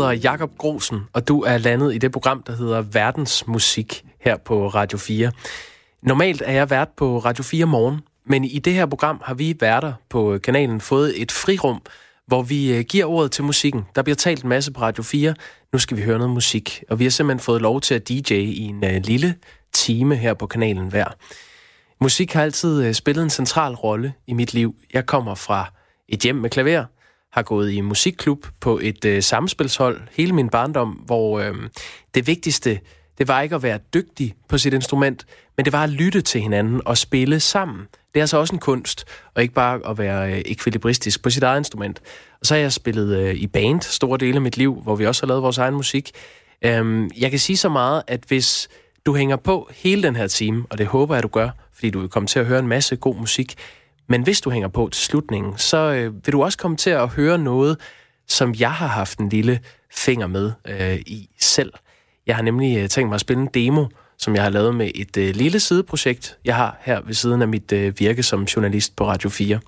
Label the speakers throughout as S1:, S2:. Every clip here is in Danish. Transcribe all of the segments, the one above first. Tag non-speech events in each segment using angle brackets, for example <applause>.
S1: hedder Jakob Grosen, og du er landet i det program, der hedder Verdensmusik her på Radio 4. Normalt er jeg vært på Radio 4 morgen, men i det her program har vi værter på kanalen fået et frirum, hvor vi øh, giver ordet til musikken. Der bliver talt en masse på Radio 4. Nu skal vi høre noget musik, og vi har simpelthen fået lov til at DJ i en øh, lille time her på kanalen hver. Musik har altid øh, spillet en central rolle i mit liv. Jeg kommer fra et hjem med klaver, har gået i musikklub på et øh, samspilshold hele min barndom, hvor øh, det vigtigste, det var ikke at være dygtig på sit instrument, men det var at lytte til hinanden og spille sammen. Det er altså også en kunst, og ikke bare at være øh, ekvilibristisk på sit eget instrument. Og så har jeg spillet øh, i band store dele af mit liv, hvor vi også har lavet vores egen musik. Øhm, jeg kan sige så meget, at hvis du hænger på hele den her time, og det håber jeg, du gør, fordi du vil komme til at høre en masse god musik, men hvis du hænger på til slutningen, så øh, vil du også komme til at høre noget, som jeg har haft en lille finger med øh, i selv. Jeg har nemlig øh, tænkt mig at spille en demo, som jeg har lavet med et øh, lille sideprojekt, jeg har her ved siden af mit øh, virke som journalist på Radio 4.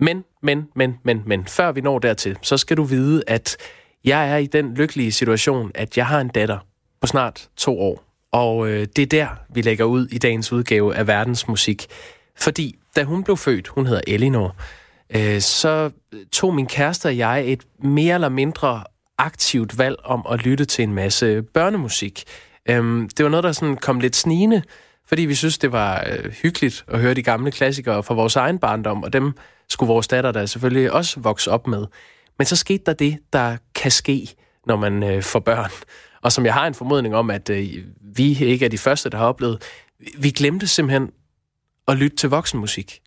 S1: Men, men, men, men, men, før vi når dertil, så skal du vide, at jeg er i den lykkelige situation, at jeg har en datter på snart to år. Og øh, det er der, vi lægger ud i dagens udgave af Verdensmusik. Fordi da hun blev født, hun hedder Elinor, øh, så tog min kæreste og jeg et mere eller mindre aktivt valg om at lytte til en masse børnemusik. Øh, det var noget, der sådan kom lidt snigende, fordi vi synes, det var øh, hyggeligt at høre de gamle klassikere fra vores egen barndom, og dem skulle vores datter da selvfølgelig også vokse op med. Men så skete der det, der kan ske, når man øh, får børn. Og som jeg har en formodning om, at øh, vi ikke er de første, der har oplevet. Vi glemte simpelthen at lytte til voksenmusik.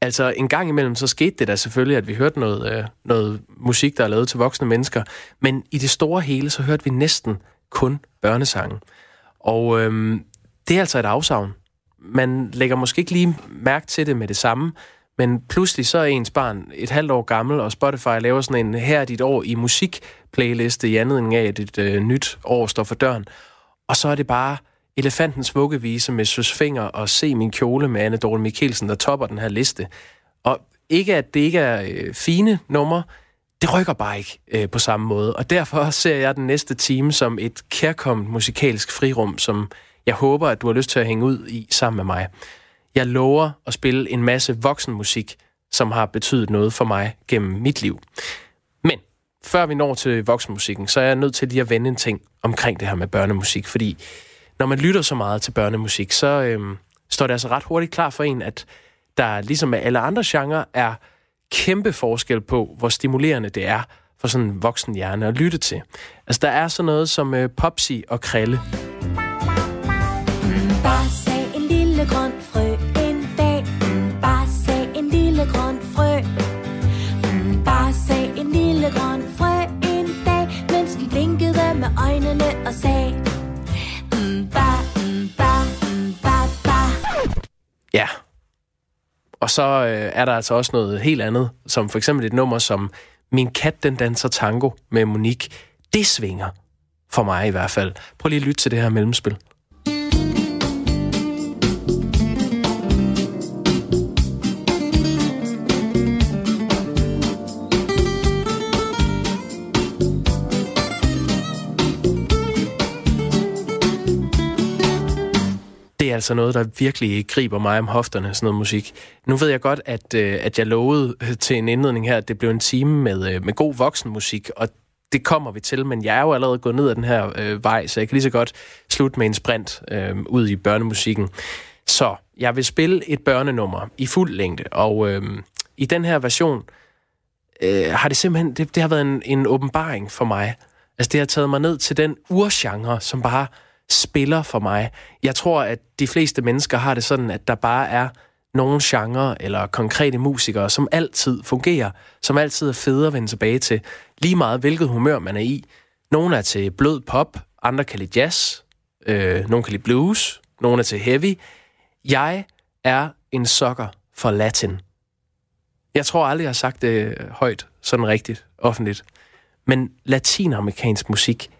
S1: Altså en gang imellem, så skete det da selvfølgelig, at vi hørte noget, øh, noget musik, der er lavet til voksne mennesker. Men i det store hele, så hørte vi næsten kun børnesange. Og øh, det er altså et afsavn. Man lægger måske ikke lige mærke til det med det samme, men pludselig så er ens barn et halvt år gammel, og Spotify laver sådan en her dit år i musik-playliste i anledning af, at et øh, nyt år står for døren. Og så er det bare Elefantens vuggevise med Søs Finger og Se min kjole med Anne Dorte Mikkelsen, der topper den her liste. Og ikke at det ikke er øh, fine numre, det rykker bare ikke øh, på samme måde. Og derfor ser jeg den næste time som et kærkommet musikalsk frirum, som jeg håber, at du har lyst til at hænge ud i sammen med mig. Jeg lover at spille en masse voksenmusik, som har betydet noget for mig gennem mit liv. Men før vi når til voksenmusikken, så er jeg nødt til lige at vende en ting omkring det her med børnemusik, fordi når man lytter så meget til børnemusik, så øhm, står det altså ret hurtigt klar for en, at der ligesom med alle andre genrer er kæmpe forskel på, hvor stimulerende det er for sådan en voksen hjerne at lytte til. Altså, der er sådan noget som øh, Popsi og Krille.
S2: Mm, bare sag en lille grøn frø en dag. Mm, bare sag en lille grøn frø. Mm, bare sag en lille grøn frø en dag, mens den blinkede med øjnene og sagde,
S1: Ja. Og så øh, er der altså også noget helt andet, som for eksempel et nummer som Min kat, den danser tango med Monique. Det svinger, for mig i hvert fald. Prøv lige at lytte til det her mellemspil. Altså noget, der virkelig griber mig om hofterne, sådan noget musik. Nu ved jeg godt, at, øh, at jeg lovede øh, til en indledning her, at det blev en time med, øh, med god voksenmusik, og det kommer vi til, men jeg er jo allerede gået ned ad den her øh, vej, så jeg kan lige så godt slutte med en sprint øh, ud i børnemusikken. Så jeg vil spille et børnenummer i fuld længde, og øh, i den her version øh, har det simpelthen, det, det har været en, en åbenbaring for mig. Altså det har taget mig ned til den urgenre, som bare spiller for mig. Jeg tror, at de fleste mennesker har det sådan, at der bare er nogle genrer eller konkrete musikere, som altid fungerer, som altid er fede at vende tilbage til, lige meget hvilket humør man er i. Nogle er til blød pop, andre kan lide jazz, øh, nogle kan lide blues, nogle er til heavy. Jeg er en sokker for latin. Jeg tror aldrig, jeg har sagt det højt, sådan rigtigt, offentligt. Men latinamerikansk musik,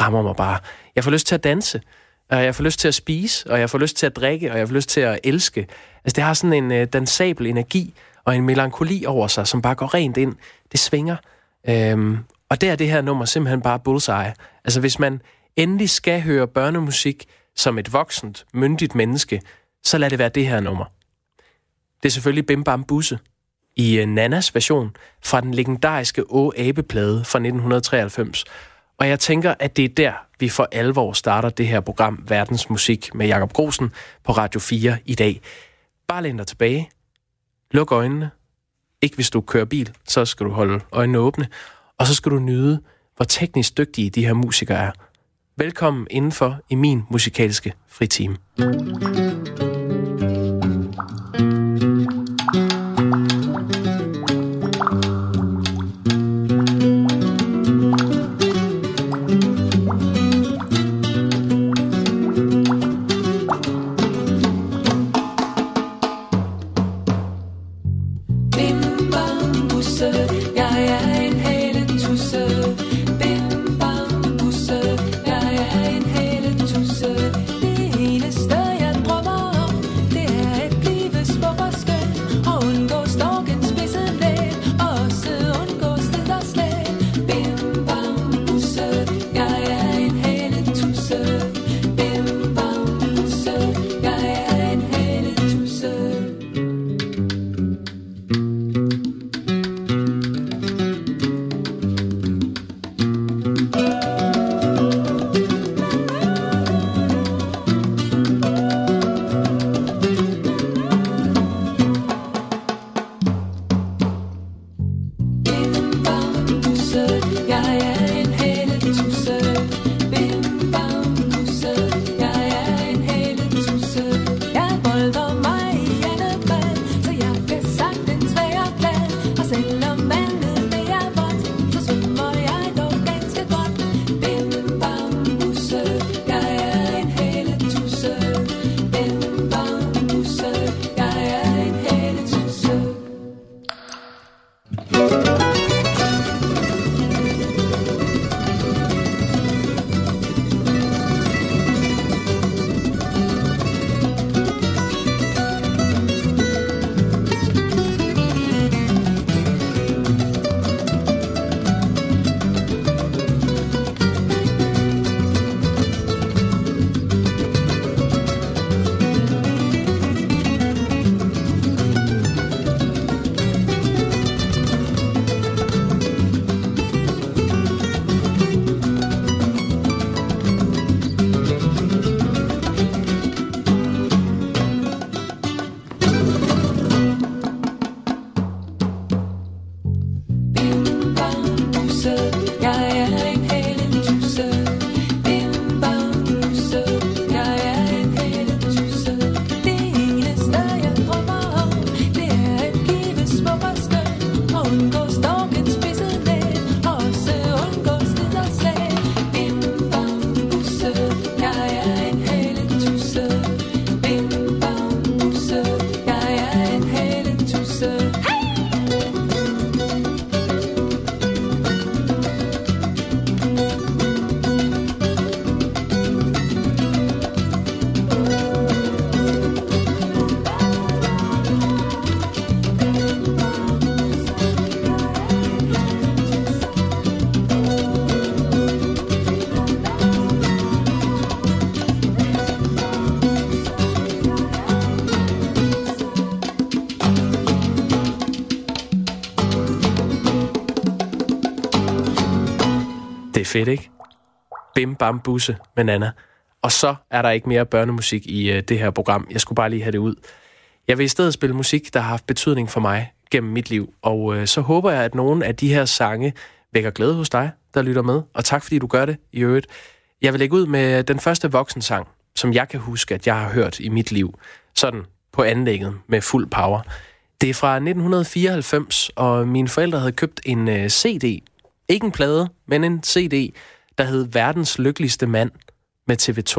S1: rammer mig bare. Jeg får lyst til at danse, og jeg får lyst til at spise, og jeg får lyst til at drikke, og jeg får lyst til at elske. Altså, det har sådan en øh, dansabel energi og en melankoli over sig, som bare går rent ind. Det svinger. Øhm, Og der er det her nummer simpelthen bare bullseye. Altså hvis man endelig skal høre børnemusik som et voksent, myndigt menneske, så lad det være det her nummer. Det er selvfølgelig Bim Bam Busse i øh, Nannas Nanas version fra den legendariske Å Abe-plade fra 1993. Og jeg tænker, at det er der, vi for alvor starter det her program Verdens Musik med Jakob Grosen på Radio 4 i dag. Bare læn dig tilbage. Luk øjnene. Ikke hvis du kører bil, så skal du holde øjnene åbne. Og så skal du nyde, hvor teknisk dygtige de her musikere er. Velkommen indenfor i min musikalske fritime. Fedt, ikke? Bim bam busse med Nana. Og så er der ikke mere børnemusik i uh, det her program. Jeg skulle bare lige have det ud. Jeg vil i stedet spille musik, der har haft betydning for mig gennem mit liv. Og uh, så håber jeg, at nogle af de her sange vækker glæde hos dig, der lytter med. Og tak, fordi du gør det i øvrigt. Jeg vil lægge ud med den første voksensang, som jeg kan huske, at jeg har hørt i mit liv. Sådan på anlægget med fuld power. Det er fra 1994, og mine forældre havde købt en øh, uh, CD ikke en plade, men en CD, der hed Verdens Lykkeligste Mand med TV2.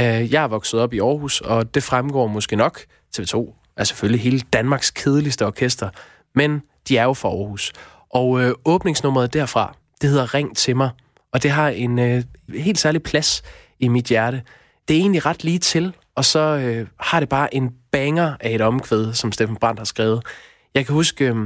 S1: Øh, jeg er vokset op i Aarhus, og det fremgår måske nok. TV2 er selvfølgelig hele Danmarks kedeligste orkester, men de er jo fra Aarhus. Og øh, åbningsnummeret derfra, det hedder Ring til mig, og det har en øh, helt særlig plads i mit hjerte. Det er egentlig ret lige til, og så øh, har det bare en banger af et omkvæd, som Steffen Brandt har skrevet. Jeg kan huske, øh,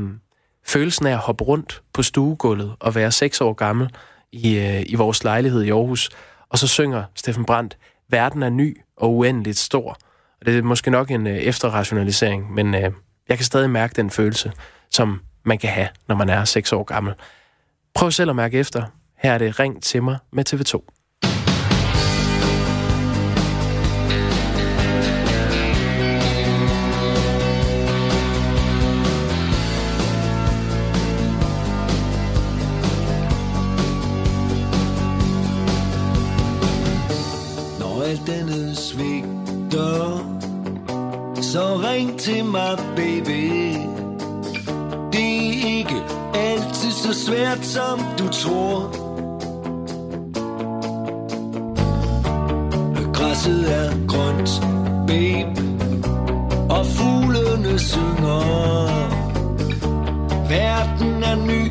S1: følelsen af at hoppe rundt på stuegulvet og være seks år gammel i, øh, i vores lejlighed i Aarhus. Og så synger Steffen Brandt, verden er ny og uendeligt stor. Og det er måske nok en øh, efterrationalisering, men øh, jeg kan stadig mærke den følelse, som man kan have, når man er seks år gammel. Prøv selv at mærke efter. Her er det Ring til mig med TV2.
S3: Så som du tror. Græsset er grønt, babe Og fuglene synger. Verden er ny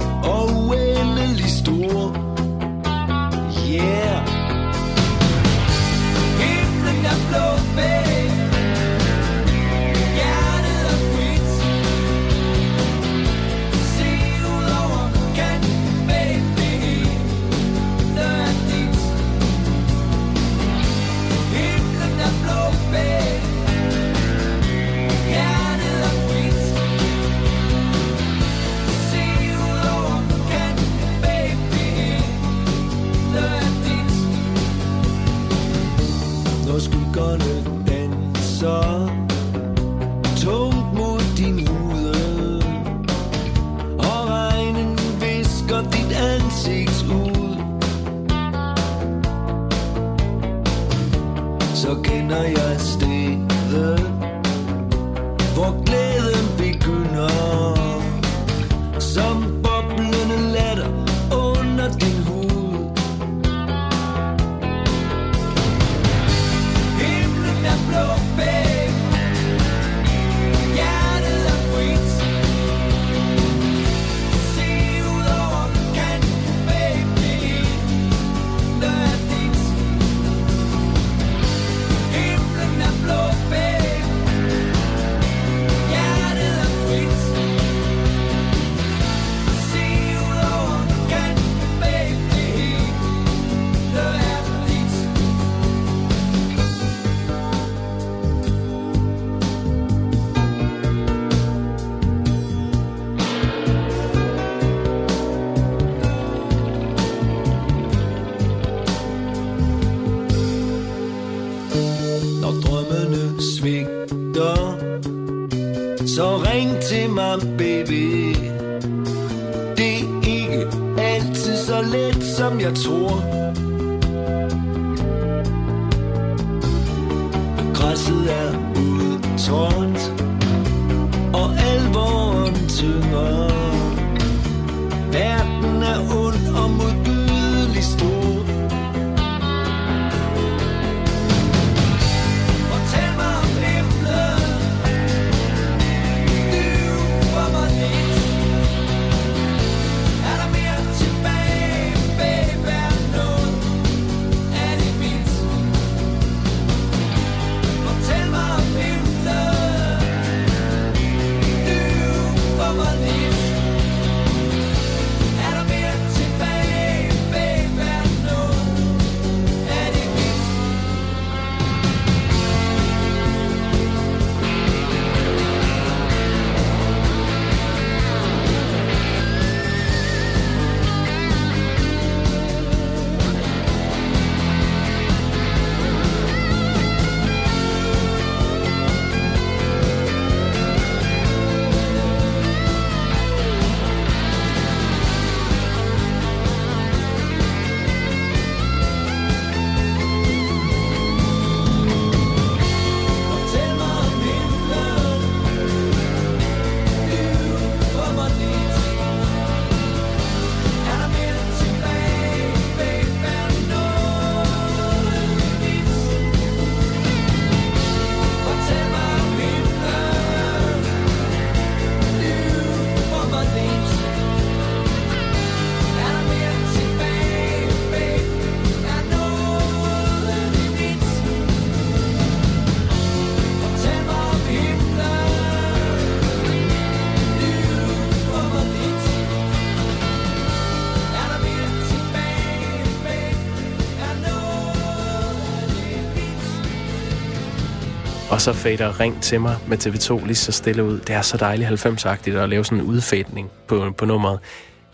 S3: og
S1: så fader Ring til mig med TV2 lige så stille ud. Det er så dejligt 90-agtigt at lave sådan en udfædning på, på nummeret.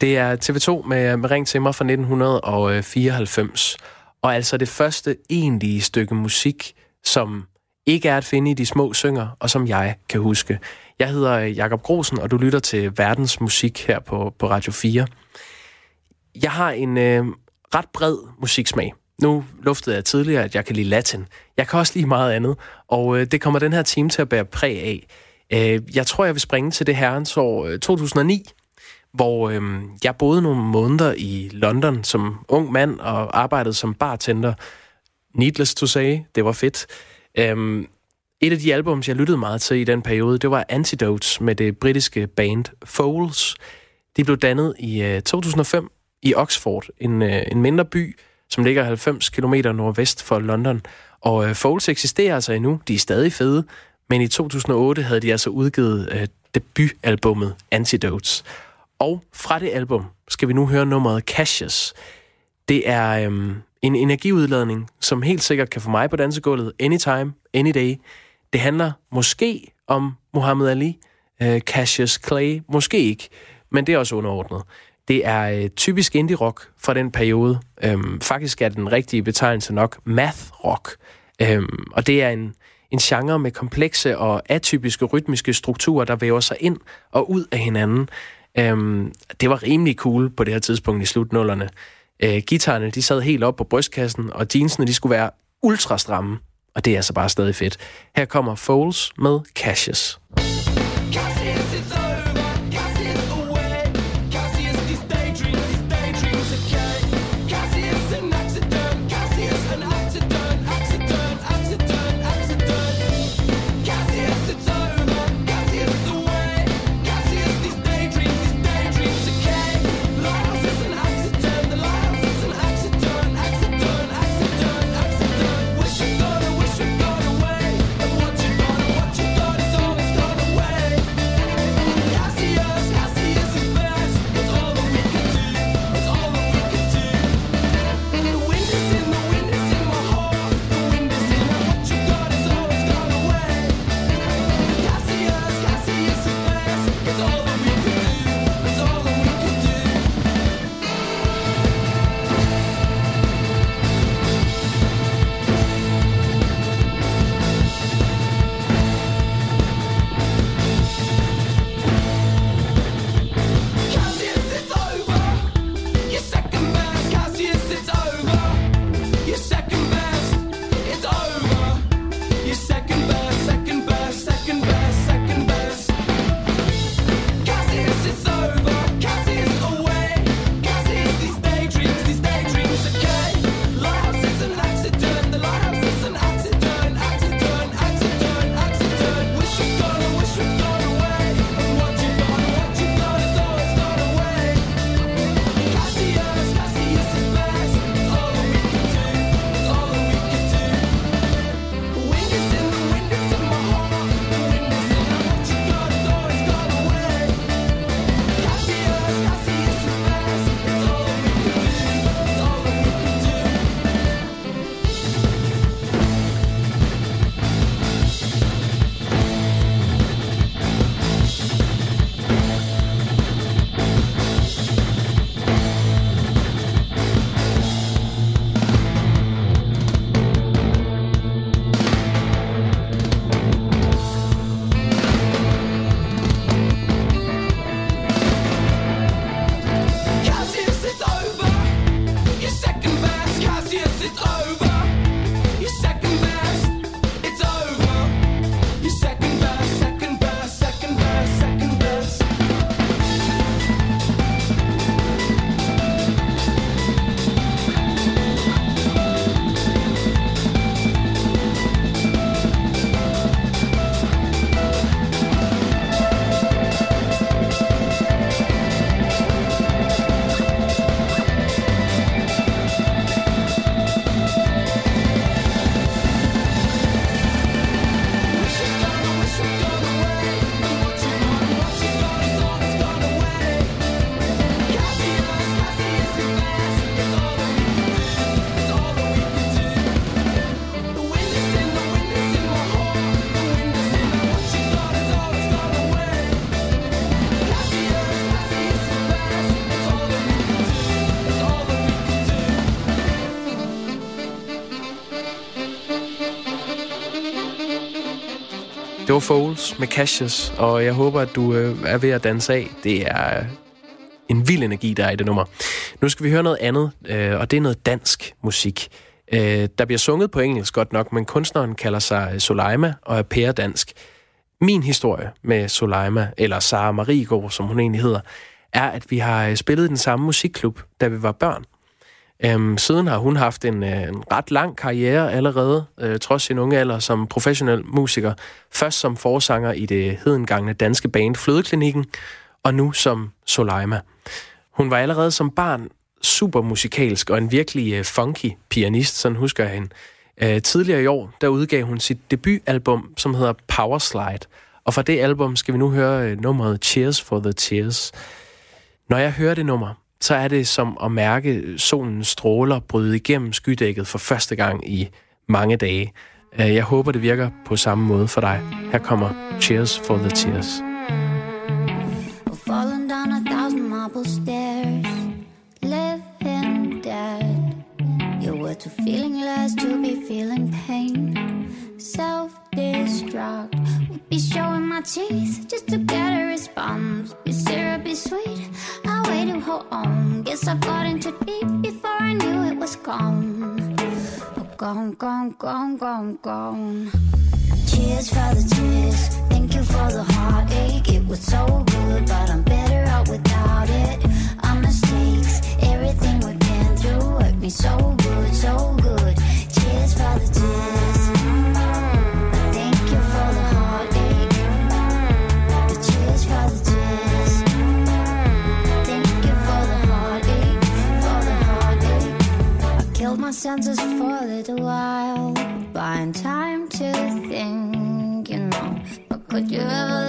S1: Det er TV2 med, med Ring til mig fra 1994, øh, og altså det første egentlige stykke musik, som ikke er at finde i de små synger, og som jeg kan huske. Jeg hedder øh, Jakob Grosen, og du lytter til verdensmusik her på, på Radio 4. Jeg har en øh, ret bred musiksmag. Nu luftede jeg tidligere, at jeg kan lide latin. Jeg kan også lide meget andet, og øh, det kommer den her time til at bære præg af. Øh, jeg tror, jeg vil springe til det herrens år øh, 2009, hvor øh, jeg boede nogle måneder i London som ung mand og arbejdede som bartender. Needless to say, det var fedt. Øh, et af de albums, jeg lyttede meget til i den periode, det var Antidotes med det britiske band Foles. De blev dannet i øh, 2005 i Oxford, en, øh, en mindre by, som ligger 90 km nordvest for London. Og øh, Foles eksisterer altså endnu, de er stadig fede, men i 2008 havde de altså udgivet øh, debutalbummet Antidotes. Og fra det album skal vi nu høre nummeret Cassius. Det er øhm, en energiudladning, som helt sikkert kan få mig på dansegulvet anytime, any day. Det handler måske om Muhammad Ali, øh, Cassius Clay, måske ikke, men det er også underordnet. Det er øh, typisk indie-rock fra den periode. Øhm, faktisk er den rigtige betegnelse nok math-rock. Øhm, og det er en, en genre med komplekse og atypiske rytmiske strukturer, der væver sig ind og ud af hinanden. Øhm, det var rimelig cool på det her tidspunkt i slutnullerne. Øh, gitarerne, de sad helt op på brystkassen, og jeansene, de skulle være ultra stramme. Og det er altså bare stadig fedt. Her kommer Foles med Cassius. Var Foles med Cassius, og jeg håber, at du øh, er ved at danse af. Det er øh, en vild energi, der er i det nummer. Nu skal vi høre noget andet, øh, og det er noget dansk musik. Øh, der bliver sunget på engelsk godt nok, men kunstneren kalder sig Soleima og er pæredansk. Min historie med Soleima, eller Sara Marigård, som hun egentlig hedder, er, at vi har øh, spillet i den samme musikklub, da vi var børn. Øhm, siden har hun haft en, øh, en ret lang karriere allerede, øh, trods sin unge alder, som professionel musiker. Først som forsanger i det hedengangne danske band Flødeklinikken, og nu som Soleima. Hun var allerede som barn super musikalsk og en virkelig øh, funky pianist, sådan husker jeg hende. Øh, tidligere i år, der udgav hun sit debutalbum, som hedder Power Slide. Og fra det album skal vi nu høre øh, nummeret Cheers for the Tears. Når jeg hører det nummer, så er det som at mærke øh, solens stråler bryde igennem skydækket for første gang i mange dage. Øh, jeg håber, det virker på samme måde for dig. Her kommer Cheers for the Tears. Falling down a thousand marble stairs Living dead You were too feeling less to be feeling pain Self Self-destruct Would be showing my teeth just to get a response Be syrupy sweet I way to hold on. Guess I got into deep before I knew it was gone. Oh, gone, gone, gone, gone, gone. Cheers for the tears. Thank you for the heartache. It was so good, but I'm better out without it. Our mistakes, everything we've been through hurt me so good, so good. Cheers for the tears. My senses for a little while, buying time to think, you know. But could you ever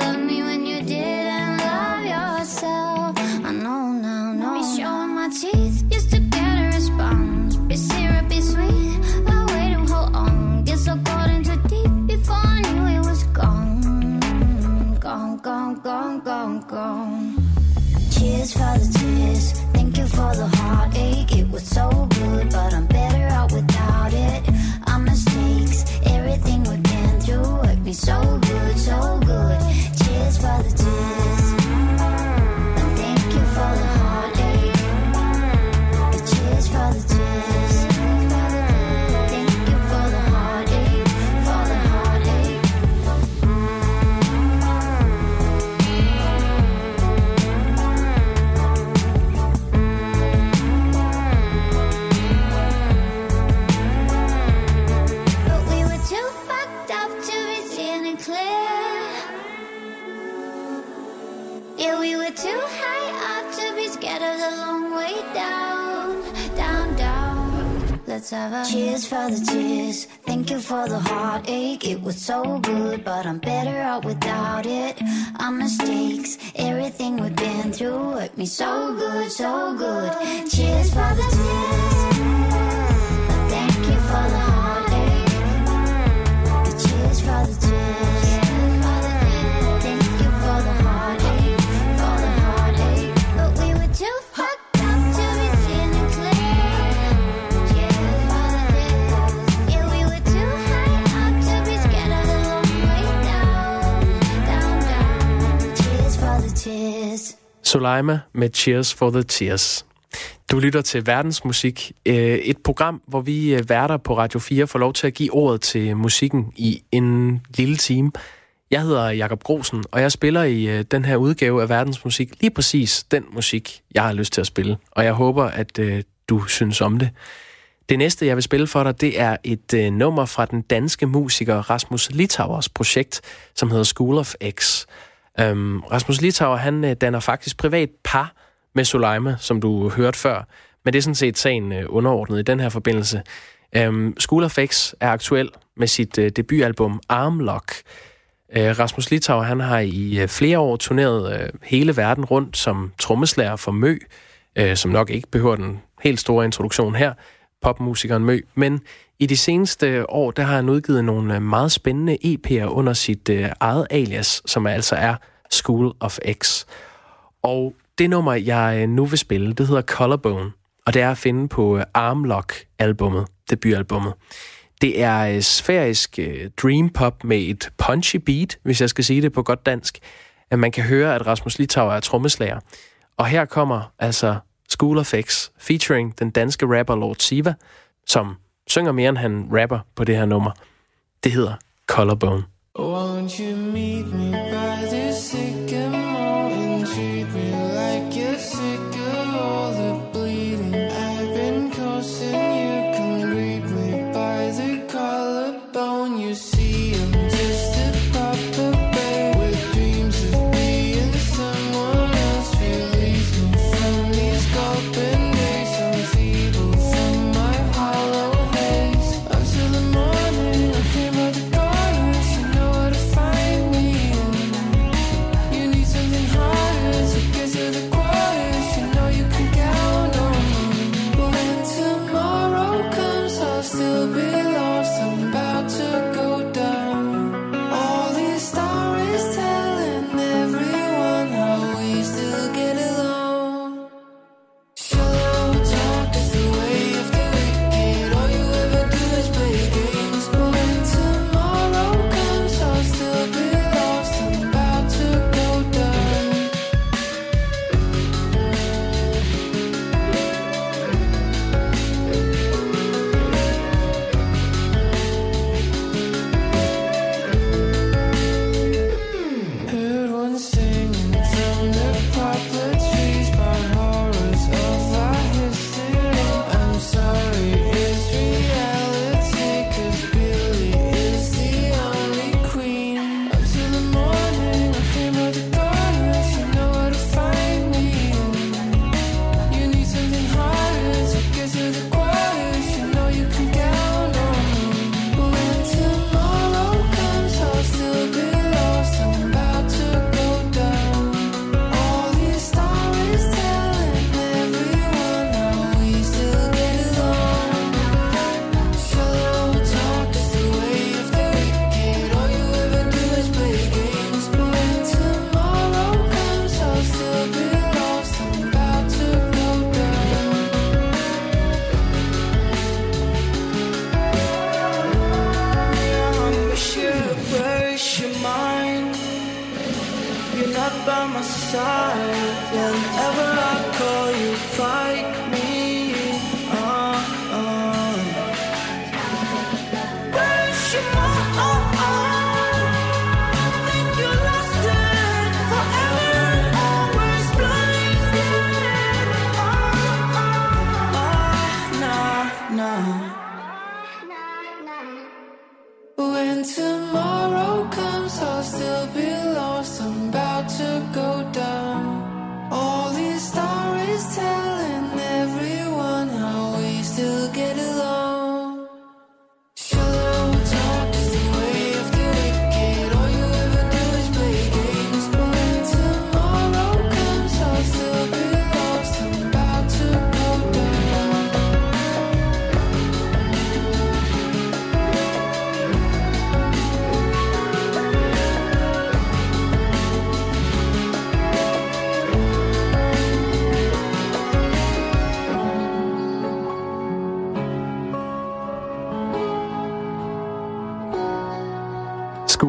S1: cheers for the tears. Thank you for the heartache. It was so good, but I'm better out without it. Our mistakes, everything we've been through hurt me so good, so good. Cheers for the tears. Thank you for the Soleima med Cheers for the Tears. Du lytter til Verdensmusik, øh, et program, hvor vi øh, værter på Radio 4 får lov til at give ordet til musikken i en lille time. Jeg hedder Jakob Grosen, og jeg spiller i øh, den her udgave af Verdensmusik lige præcis den musik, jeg har lyst til at spille. Og jeg håber, at du synes om det. Det næste, jeg vil spille for dig, det er et nummer fra den danske musiker Rasmus Litauers projekt, som hedder School of X. Øhm, Rasmus Litauer, han øh, danner faktisk privat par med Soleima, som du hørte før. Men det er sådan set sagen øh, underordnet i den her forbindelse. Øhm, School of X er aktuel med sit øh, debutalbum Armlock. Øh, Rasmus Litauer, han har i øh, flere år turneret øh, hele verden rundt som trommeslager for Mø, øh, som nok ikke behøver den helt store introduktion her, popmusikeren Mø. Men i de seneste år, der har han udgivet nogle øh, meget spændende EP'er under sit øh, eget alias, som altså er School of X. Og det nummer, jeg øh, nu vil spille, det hedder Colorbone, og det er at finde på øh, Armlock-albummet, debutalbummet.
S4: Det er sfærisk dream pop med et punchy beat, hvis jeg skal sige det på godt dansk. At man kan høre, at Rasmus Litauer er trommeslager. Og her kommer altså School of X featuring den danske rapper Lord Siva, som synger mere end han rapper på det her nummer. Det hedder Collarbone. Won't you meet me by the sycamore and treat me like you're sick of all the bleeding? I've been causing you can read me by the collarbone. You see, I'm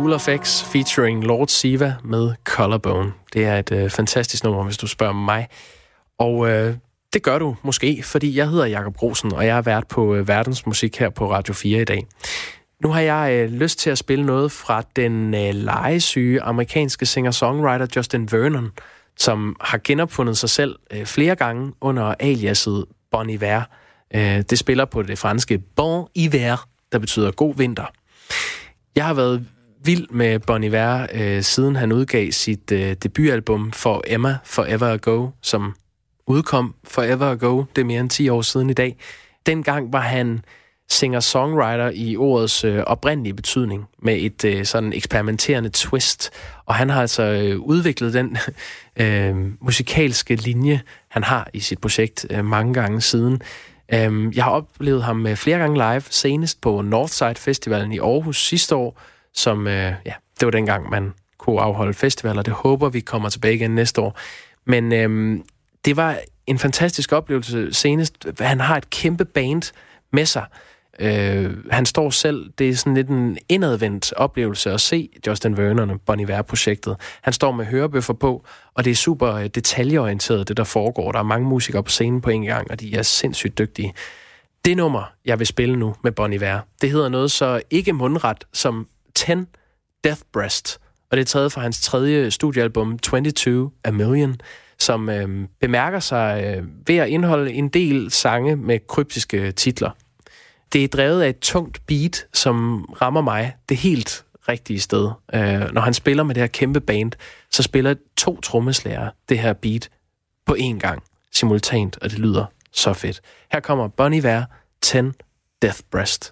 S4: School of featuring Lord Siva med Collarbone. Det er et øh, fantastisk nummer, hvis du spørger mig. Og øh, det gør du måske, fordi jeg hedder Jakob Grosen, og jeg er vært på øh, Verdensmusik her på Radio 4 i dag. Nu har jeg øh, lyst til at spille noget fra den øh, legesyge amerikanske singer-songwriter Justin Vernon, som har genopfundet sig selv øh, flere gange under aliaset Bon Iver. Øh, det spiller på det franske Bon Iver, der betyder god vinter. Jeg har været vild med Bon Iver, øh, siden han udgav sit øh, debutalbum For Emma Forever Ago, som udkom Forever Ago. Det er mere end 10 år siden i dag. Dengang var han singer-songwriter i ordets øh, oprindelige betydning, med et øh, sådan eksperimenterende twist. Og han har altså øh, udviklet den <laughs> øh, musikalske linje, han har i sit projekt øh, mange gange siden. Øh, jeg har oplevet ham øh, flere gange live, senest på Northside Festivalen i Aarhus sidste år, som, øh, ja, det var dengang, man kunne afholde festivaler. Det håber vi kommer tilbage igen næste år. Men øh, det var en fantastisk oplevelse senest. Han har et kæmpe band med sig,
S1: Øh, han står selv, det er sådan lidt en indadvendt oplevelse at se Justin Vernon og Bon Iver-projektet. Han står med hørebøffer på, og det er super øh, detaljeorienteret, det der foregår. Der er mange musikere på scenen på en gang, og de er sindssygt dygtige. Det nummer, jeg vil spille nu med Bon Iver, det hedder noget så ikke mundret som 10 Death Breast, og det er taget fra hans tredje studiealbum 22 A Million, som øh, bemærker sig øh, ved at indeholde en del sange med kryptiske titler. Det er drevet af et tungt beat, som rammer mig det helt rigtige sted. Øh, når han spiller med det her kæmpe band, så spiller to trommeslager det her beat på én gang, simultant, og det lyder så fedt. Her kommer Bonnie Iver, 10 Death Breast.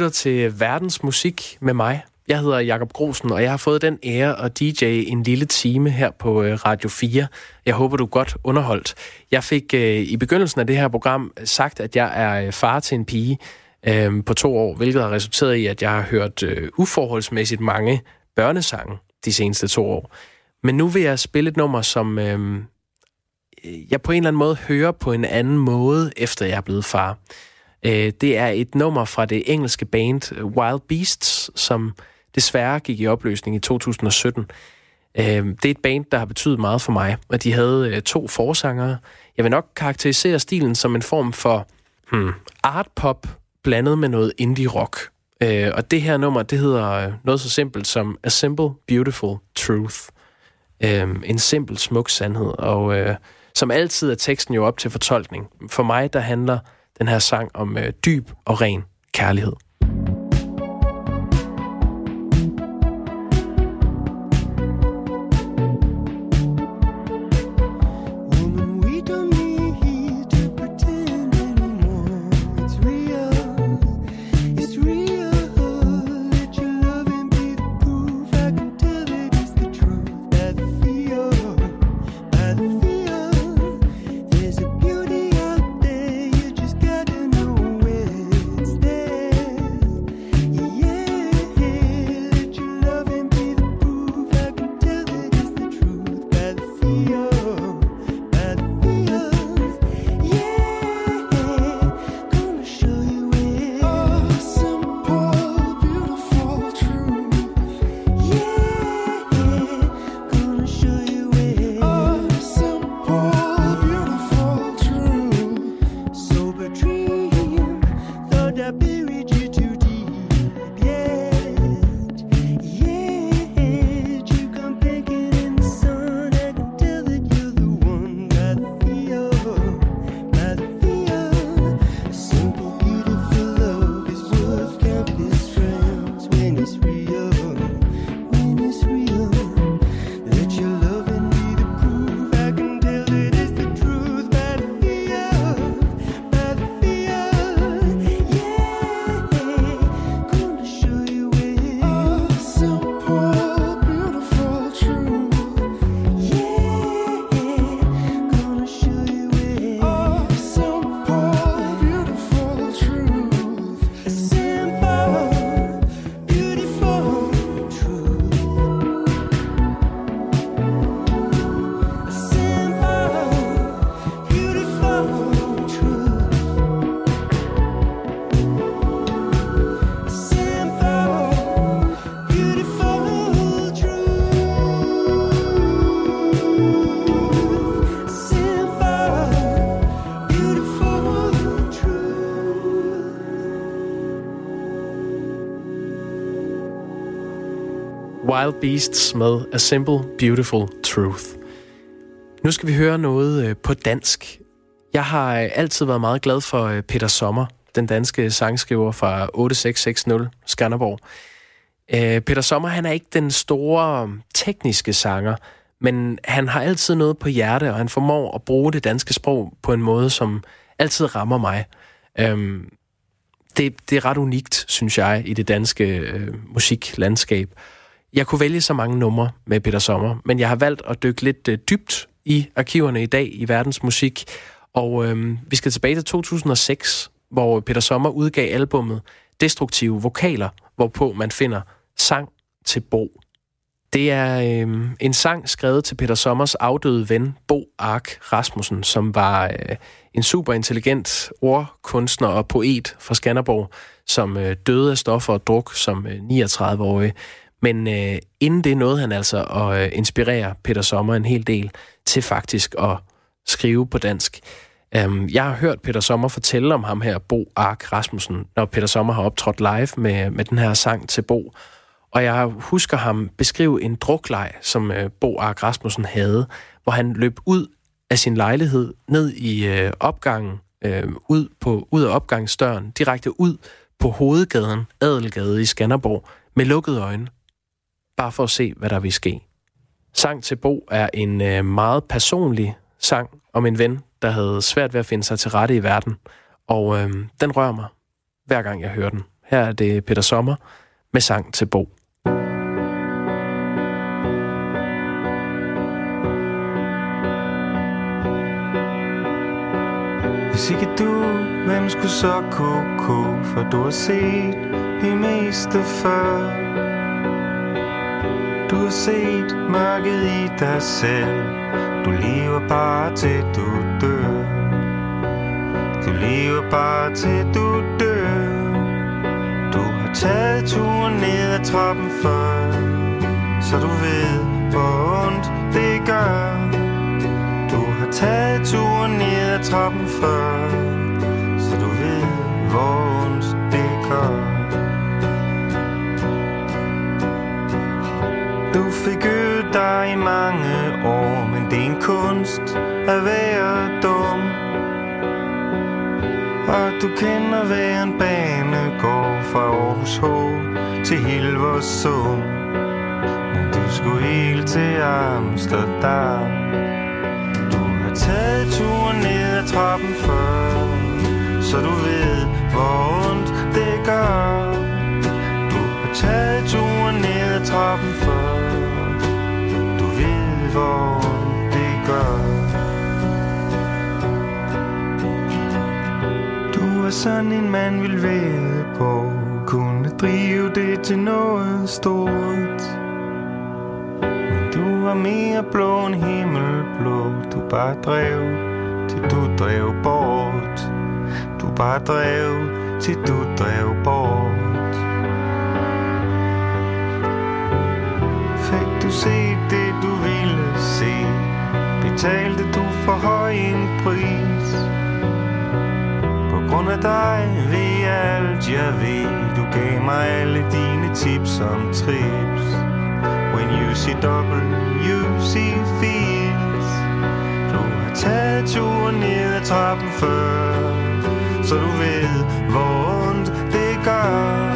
S1: Lytter til Verdens Musik med mig. Jeg hedder Jakob Grosen, og jeg har fået den ære at DJ en lille time her på øh, Radio 4. Jeg håber, du er godt underholdt. Jeg fik øh, i begyndelsen af det her program sagt, at jeg er øh, far til en pige øh, på to år, hvilket har resulteret i, at jeg har hørt øh, uforholdsmæssigt mange børnesange de seneste to år. Men nu vil jeg spille et nummer, som øh, jeg på en eller anden måde hører på en anden måde, efter jeg er blevet far. Øh, det er et nummer fra det engelske band øh, Wild Beasts, som desværre gik i opløsning i 2017. Øh, det er et band, der har betydet meget for mig, og de havde øh, to forsangere. Jeg vil nok karakterisere stilen som en form for hmm, art pop blandet med noget indie rock. Øh, og det her nummer, det hedder noget så simpelt som A Simple Beautiful Truth. Øhm, en simpel smuk sandhed, og som altid er teksten jo op til fortolkning. For mig, der handler den her sang om øh, dyb og ren kærlighed. Wild Beasts med A Simple Beautiful Truth. Nu skal vi høre noget øh, på dansk. Jeg har øh, altid været meget glad for øh, Peter Sommer, den danske sangskriver fra 8660 Skanderborg. Peter Sommer, han er ikke den store um, tekniske sanger, men han har altid noget på hjerte, og han formår at bruge det danske sprog på en måde, som altid rammer mig. Øhm, det, det er ret unikt, synes jeg, i det danske øh, musiklandskab. Jeg kunne vælge så mange numre med Peter Sommer, men jeg har valgt at dykke lidt øh, dybt i arkiverne i dag i verdens musik. Og øh, vi skal tilbage til 2006, hvor Peter Sommer udgav albummet Destruktive Vokaler, hvorpå man finder Sang til Bo. Det er øh, en sang skrevet til Peter Sommers afdøde ven, Bo Ark Rasmussen, som var øh, en super intelligent ordkunstner og poet fra Skanderborg, som øh, døde af stoffer og druk som øh, 39-årig. Men øh, inden det nåede han altså at øh, inspirere Peter Sommer en hel del til faktisk at skrive på dansk. Um, jeg har hørt Peter Sommer fortælle om ham her, Bo Ark Rasmussen, når Peter Sommer har optrådt live med, med den her sang til Bo. Og jeg husker ham beskrive en drukleg, som øh, Bo Ark Rasmussen havde, hvor han løb ud af sin lejlighed, ned i øh, opgangen, øh, ud, på, ud af opgangsdøren, direkte ud på hovedgaden, Adelgade i Skanderborg, med lukkede øjne bare for at se, hvad der vil ske. Sang til Bo er en øh, meget personlig sang om en ven, der havde svært ved at finde sig til rette i verden. Og øh, den rører mig, hver gang jeg hører den. Her er det Peter Sommer med sang til Bo.
S5: Hvis ikke du, hvem skulle så kunne For du har set det meste før du har set mørket i dig selv. Du lever bare til du dør. Du lever bare til du dør. Du har taget turen ned ad trappen før Så du ved, hvor ondt det gør. Du har taget turen ned ad trappen før Så du ved, hvor ondt det gør. Du fik dig i mange år Men det er en kunst at være dum. Og du kender hver en bane går Fra Aarhus H til Hilversum Men du skulle helt til Amsterdam. Du har taget turen ned ad trappen før Så du ved, hvor ondt det gør. Du har taget turen ned ad trappen før hvor det gør. Du er sådan en mand vil være på. Kunne drive det til noget stort. Men du var mere blå end himmelblå. Du bare drev til du drev bort. Du bare drev til du drev bort. Fik du set det? Betalte du for høj en pris. På grund af dig ved alt jeg ved. Du gav mig alle dine tips om trips. When you see double, you see fields Du har taget turen ned ad trappen før Så du ved, hvor ondt det gør.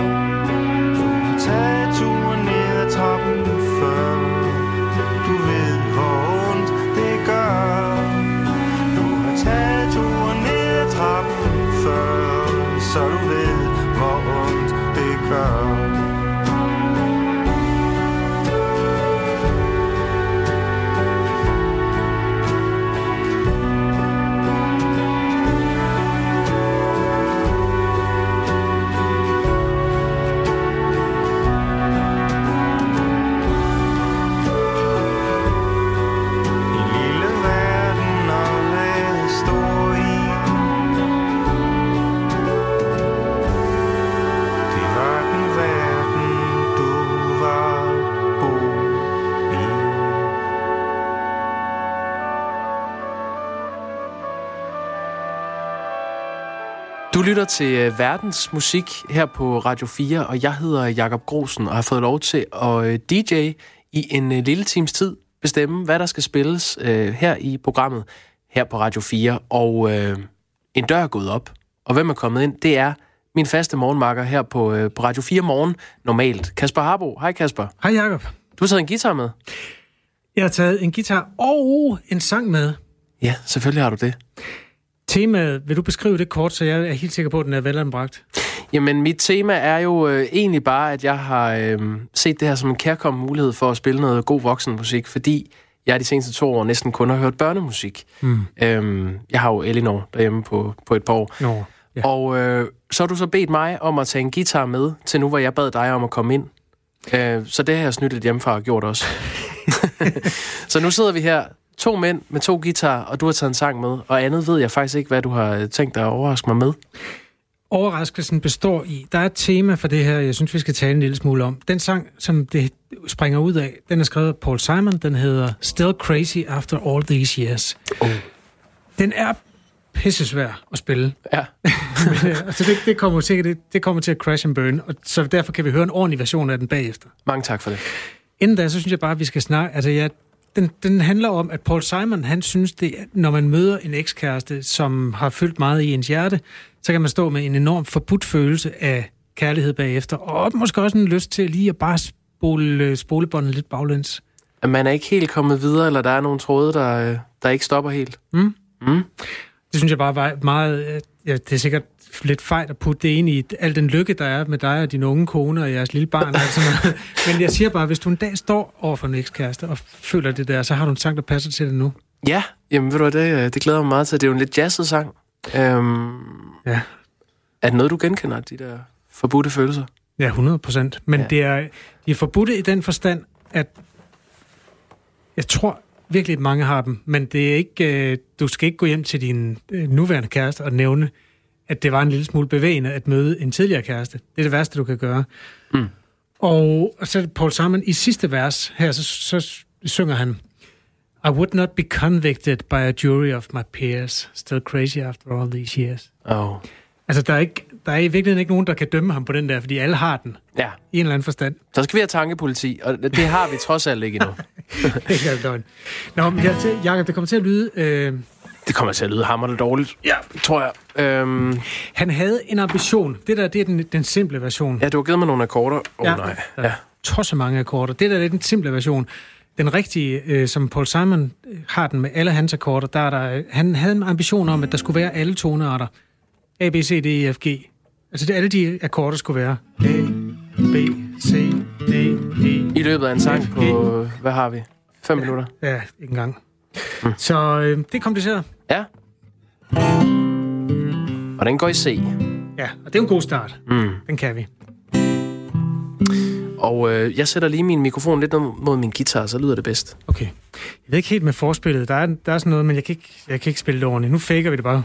S5: Du
S1: lytter til øh, verdens musik her på Radio 4, og jeg hedder Jakob Grosen og har fået lov til at øh, DJ i en øh, lille times tid bestemme, hvad der skal spilles øh, her i programmet her på Radio 4. Og øh, en dør er gået op, og hvem er kommet ind? Det er min faste morgenmakker her på, øh, på Radio 4 Morgen normalt. Kasper Harbo. Hej Kasper.
S6: Hej Jacob.
S1: Du har taget en guitar med.
S6: Jeg har taget en guitar og en sang med.
S1: Ja, selvfølgelig har du det.
S6: Temaet, vil du beskrive det kort, så jeg er helt sikker på, at den er velanbragt?
S1: Jamen, mit tema er jo øh, egentlig bare, at jeg har øh, set det her som en kærkommen mulighed for at spille noget god voksenmusik, fordi jeg de seneste to år næsten kun har hørt børnemusik.
S6: Mm.
S1: Øhm, jeg har jo Elinor derhjemme på, på et par år.
S6: Nå, ja.
S1: Og øh, så har du så bedt mig om at tage en guitar med til nu, hvor jeg bad dig om at komme ind. Øh, så det har jeg snyttet hjemmefra og gjort også. <laughs> <laughs> så nu sidder vi her, to mænd med to guitarer, og du har taget en sang med, og andet ved jeg faktisk ikke, hvad du har tænkt dig at overraske mig med.
S6: Overraskelsen består i, der er et tema for det her, jeg synes, vi skal tale en lille smule om. Den sang, som det springer ud af, den er skrevet af Paul Simon, den hedder Still Crazy After All These Years.
S1: Oh.
S6: Den er pissesvær at spille.
S1: Ja.
S6: Men, <laughs> øh, altså det, det, kommer sikkert, det, det kommer til at crash and burn, og så derfor kan vi høre en ordentlig version af den bagefter.
S1: Mange tak for det.
S6: Inden da, så synes jeg bare, at vi skal snakke... Altså, ja, den, den handler om, at Paul Simon, han synes, det, når man møder en ekskæreste, som har fyldt meget i ens hjerte, så kan man stå med en enorm forbudt følelse af kærlighed bagefter, og måske også en lyst til lige at bare spole, spolebåndet lidt baglæns.
S1: At man er ikke helt kommet videre, eller der er nogle tråde, der, øh, der ikke stopper helt.
S6: Mm.
S1: Mm.
S6: Det synes jeg bare var meget... øh, Ja, det er sikkert lidt fejl at putte det ind i al den lykke, der er med dig og din unge kone og jeres lille barn. Og alt sådan noget. <laughs> Men jeg siger bare, hvis du en dag står over for en ekskæreste og føler det der, så har du en sang, der passer til det nu.
S1: Ja, jamen ved du hvad, det, øh, det glæder mig meget til. Det er jo en lidt jazzet sang. Øhm,
S6: Ja.
S1: er det noget, du genkender, de der forbudte følelser?
S6: Ja, 100 procent. Men
S1: Ja.
S6: ja. det er, de er forbudte i den forstand, at jeg tror virkelig, at mange har dem, men det er ikke, øh, du skal ikke gå hjem til din øh, nuværende kæreste og nævne, at det var en lille smule bevægende at møde en tidligere kæreste. Det er det værste, du kan gøre.
S1: Mm.
S6: Og så det Paul Simon i sidste vers her, så, så synger han, I would not be convicted by a jury of my peers, still crazy after all these years.
S1: Oh.
S6: Altså, der er, ikke, der er i virkeligheden ikke nogen, der kan dømme ham på den der, fordi alle har den
S1: Ja,
S6: i en eller anden forstand.
S1: så skal vi have tankepoliti, og det har vi trods alt ikke endnu. <laughs>
S6: Det er løgn. Nå, men Jacob, det kommer til at lyde... Øh,
S1: Det kommer til at lyde hammerende dårligt,
S6: ja.
S1: tror jeg. Øhm,
S6: Han havde en ambition. Det der, det er den, den simple version.
S1: ja, du har givet mig nogle akkorder. Åh oh,
S6: Ja.
S1: nej.
S6: Ja.
S1: Ja.
S6: Tosser mange akkorder. Det der, det er den simple version. Den rigtige, øh, som Paul Simon øh, har den med alle hans akkorder, der er der, øh, han havde en ambition om, at der skulle være alle tonearter. A, B, C, D, E, F, G. Altså det, alle de akkorder skulle være. A, B, C, D, E.
S1: I løbet af en sang på, hvad har vi? Fem minutter.
S6: Ja, ikke engang. Så øh, det er kompliceret.
S1: Ja. Og den går i C.
S6: Ja, og det er en god start.
S1: Mm.
S6: Den kan vi.
S1: Og øh, jeg sætter lige min mikrofon lidt mod min guitar, så lyder det bedst.
S6: Okay. Jeg ved ikke helt med forspillet. Der er, der er sådan noget, men jeg kan, ikke, jeg kan ikke spille det ordentligt. Nu faker vi det bare.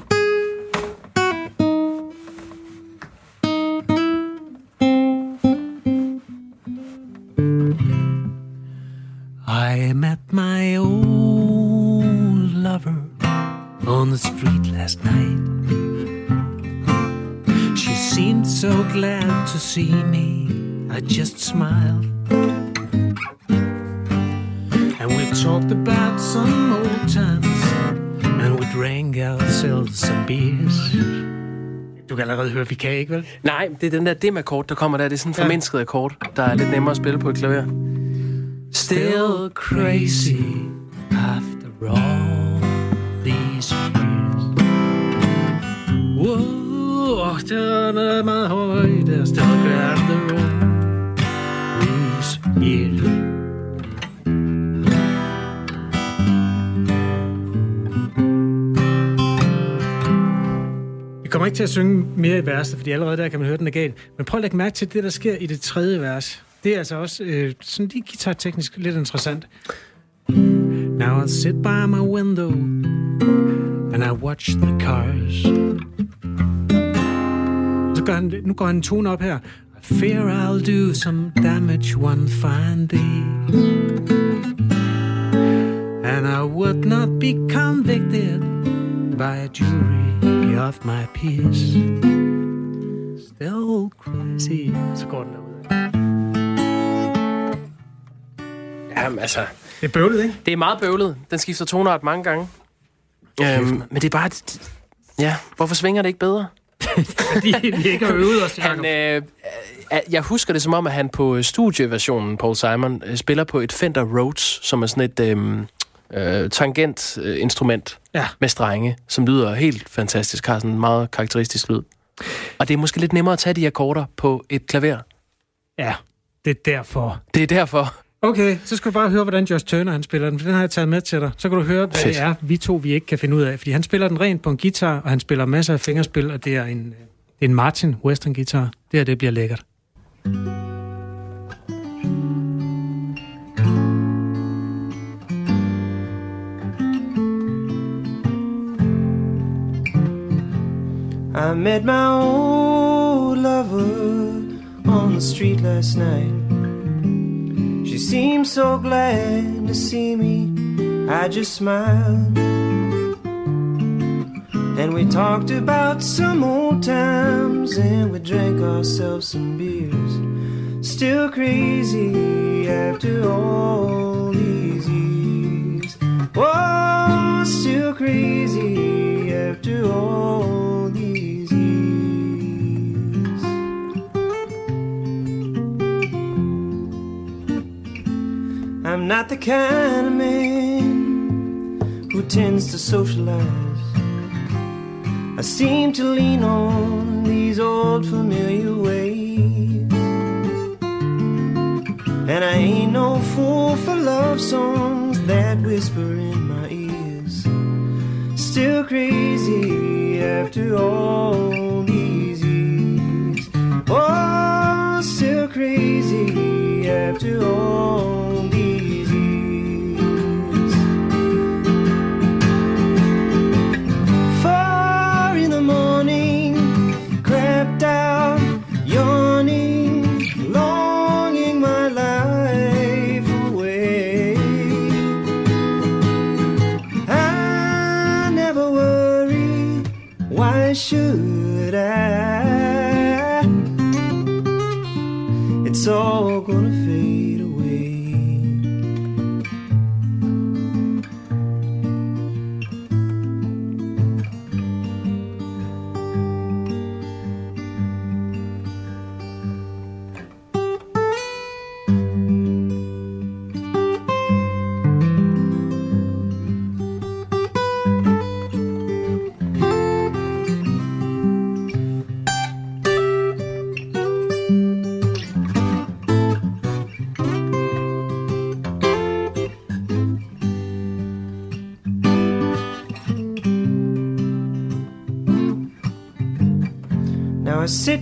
S6: Vi kan ikke, vel?
S1: Nej, det er den der dim-akkord, der kommer der. Det er sådan en
S6: Ja.
S1: formindsket akkord, der er lidt nemmere at spille på et klaver.
S6: Still crazy after all these years. Whoa, den er meget høj, der still after all these years. Kommer ikke til at synge mere i verset, fordi allerede der kan man høre, den er galt. Men prøv at lægge mærke til det, der sker i det tredje vers. Det er altså også øh, sådan lige guitarteknisk lidt interessant. Now I sit by my window and I watch the cars. Så går han, nu går han en tone op her. I fear I'll do some damage one fine day. And I would not be convicted by a jury of my peers. Still crazy. Så går den derud.
S1: Jamen altså,
S6: Det er bøvlet, ikke?
S1: det er meget bøvlet. Den skifter tonart mange gange. Øhm, men det er bare... Ja, hvorfor svinger det ikke bedre? <laughs>
S6: Fordi vi ikke har øvet os.
S1: Han, øh, jeg husker det som om, at han på studieversionen, Paul Simon, øh, spiller på et Fender Rhodes, som er sådan et øh, øh, tangent-instrument
S6: Ja.
S1: med strenge, som lyder helt fantastisk, har sådan en meget karakteristisk lyd. Og det er måske lidt nemmere at tage de akkorder på et klaver.
S6: Ja, det er derfor.
S1: Det er derfor.
S6: Okay, så skal du bare høre, hvordan Josh Turner han spiller den, for den har jeg taget med til dig. Så kan du høre, hvad
S1: Fedt.
S6: det er, vi to vi ikke kan finde ud af. Fordi han spiller den rent på en guitar, og han spiller masser af fingerspil, og det er en, øh, en Martin Western guitar. Det her, det bliver lækkert.
S7: I met my old lover on the street last night. She seemed so glad to see me. I just smiled. And we talked about some old times and we drank ourselves some beers. Still crazy after all these years. Oh, still crazy after all I'm not the kind of man who tends to socialize. I seem to lean on these old familiar ways. And I ain't no fool for love songs that whisper in my ears. Still crazy after all these years. Oh, still crazy after all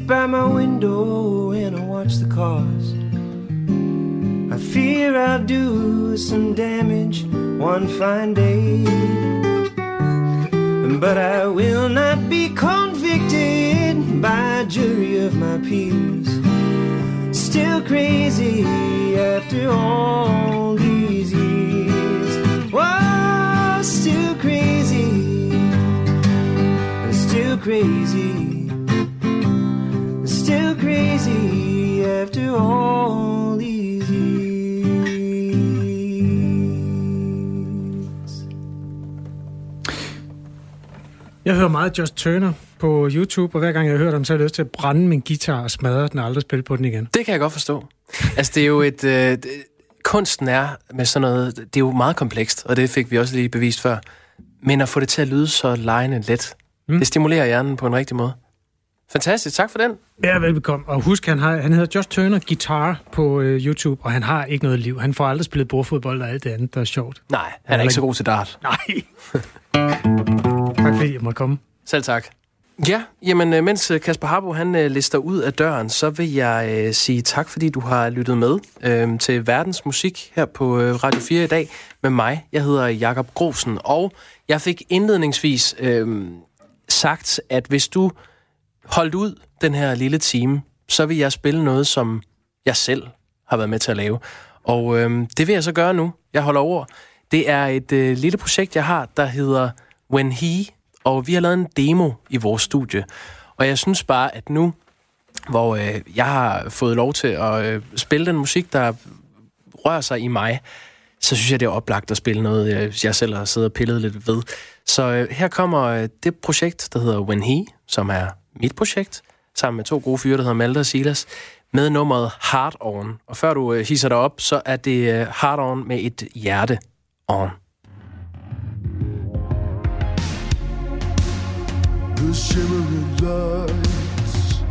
S7: by my window and I watch the cars. I fear I'll do some damage one fine day. But I will not be convicted by a jury of my peers. Still crazy after all these years. Still crazy. Still crazy all these years.
S6: Jeg hører meget Just Turner på YouTube, og hver gang jeg hører dem, så har jeg lyst til at brænde min guitar og smadre den og aldrig spille på den igen.
S1: Det kan jeg godt forstå. Altså, det er jo et... Øh, kunsten er med sådan noget... Det er jo meget komplekst, og det fik vi også lige bevist før. Men at få det til at lyde så lejende let, mm. det stimulerer hjernen på en rigtig måde. Fantastisk, tak for den.
S6: Ja, velbekomme. Og husk, han, har, han hedder Just Turner Guitar på øh, YouTube, og han har ikke noget liv. Han får aldrig spillet bordfodbold og alt det andet, der er sjovt.
S1: Nej, han er ikke så god til dart. <laughs>
S6: Nej. tak fordi jeg måtte komme.
S1: Selv tak. Ja, jamen øh, mens øh, Kasper Harbo han øh, lister ud af døren, så vil jeg øh, sige tak, fordi du har lyttet med øh, til Verdens Musik her på øh, Radio 4 i dag med mig. Jeg hedder Jakob Grosen, og jeg fik indledningsvis øh, sagt, at hvis du holdt ud den her lille time, så vil jeg spille noget, som jeg selv har været med til at lave. Og øh, det vil jeg så gøre nu. Jeg holder over. Det er et øh, lille projekt, jeg har, der hedder When He, og vi har lavet en demo i vores studie. Og jeg synes bare, at nu, hvor øh, jeg har fået lov til at øh, spille den musik, der rører sig i mig, så synes jeg, det er oplagt at spille noget, jeg, jeg selv har siddet og pillet lidt ved. Så øh, her kommer øh, det projekt, der hedder When He, som er mit projekt, sammen med to gode fyre, der hedder Malte og Silas, med nummeret Heart On. Og før du øh, hisser dig op, så er det øh, Heart On med et hjerte on.
S8: the shimmering lights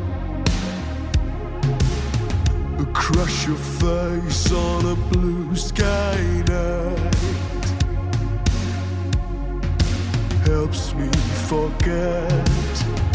S8: across your face on a blue sky night helps me forget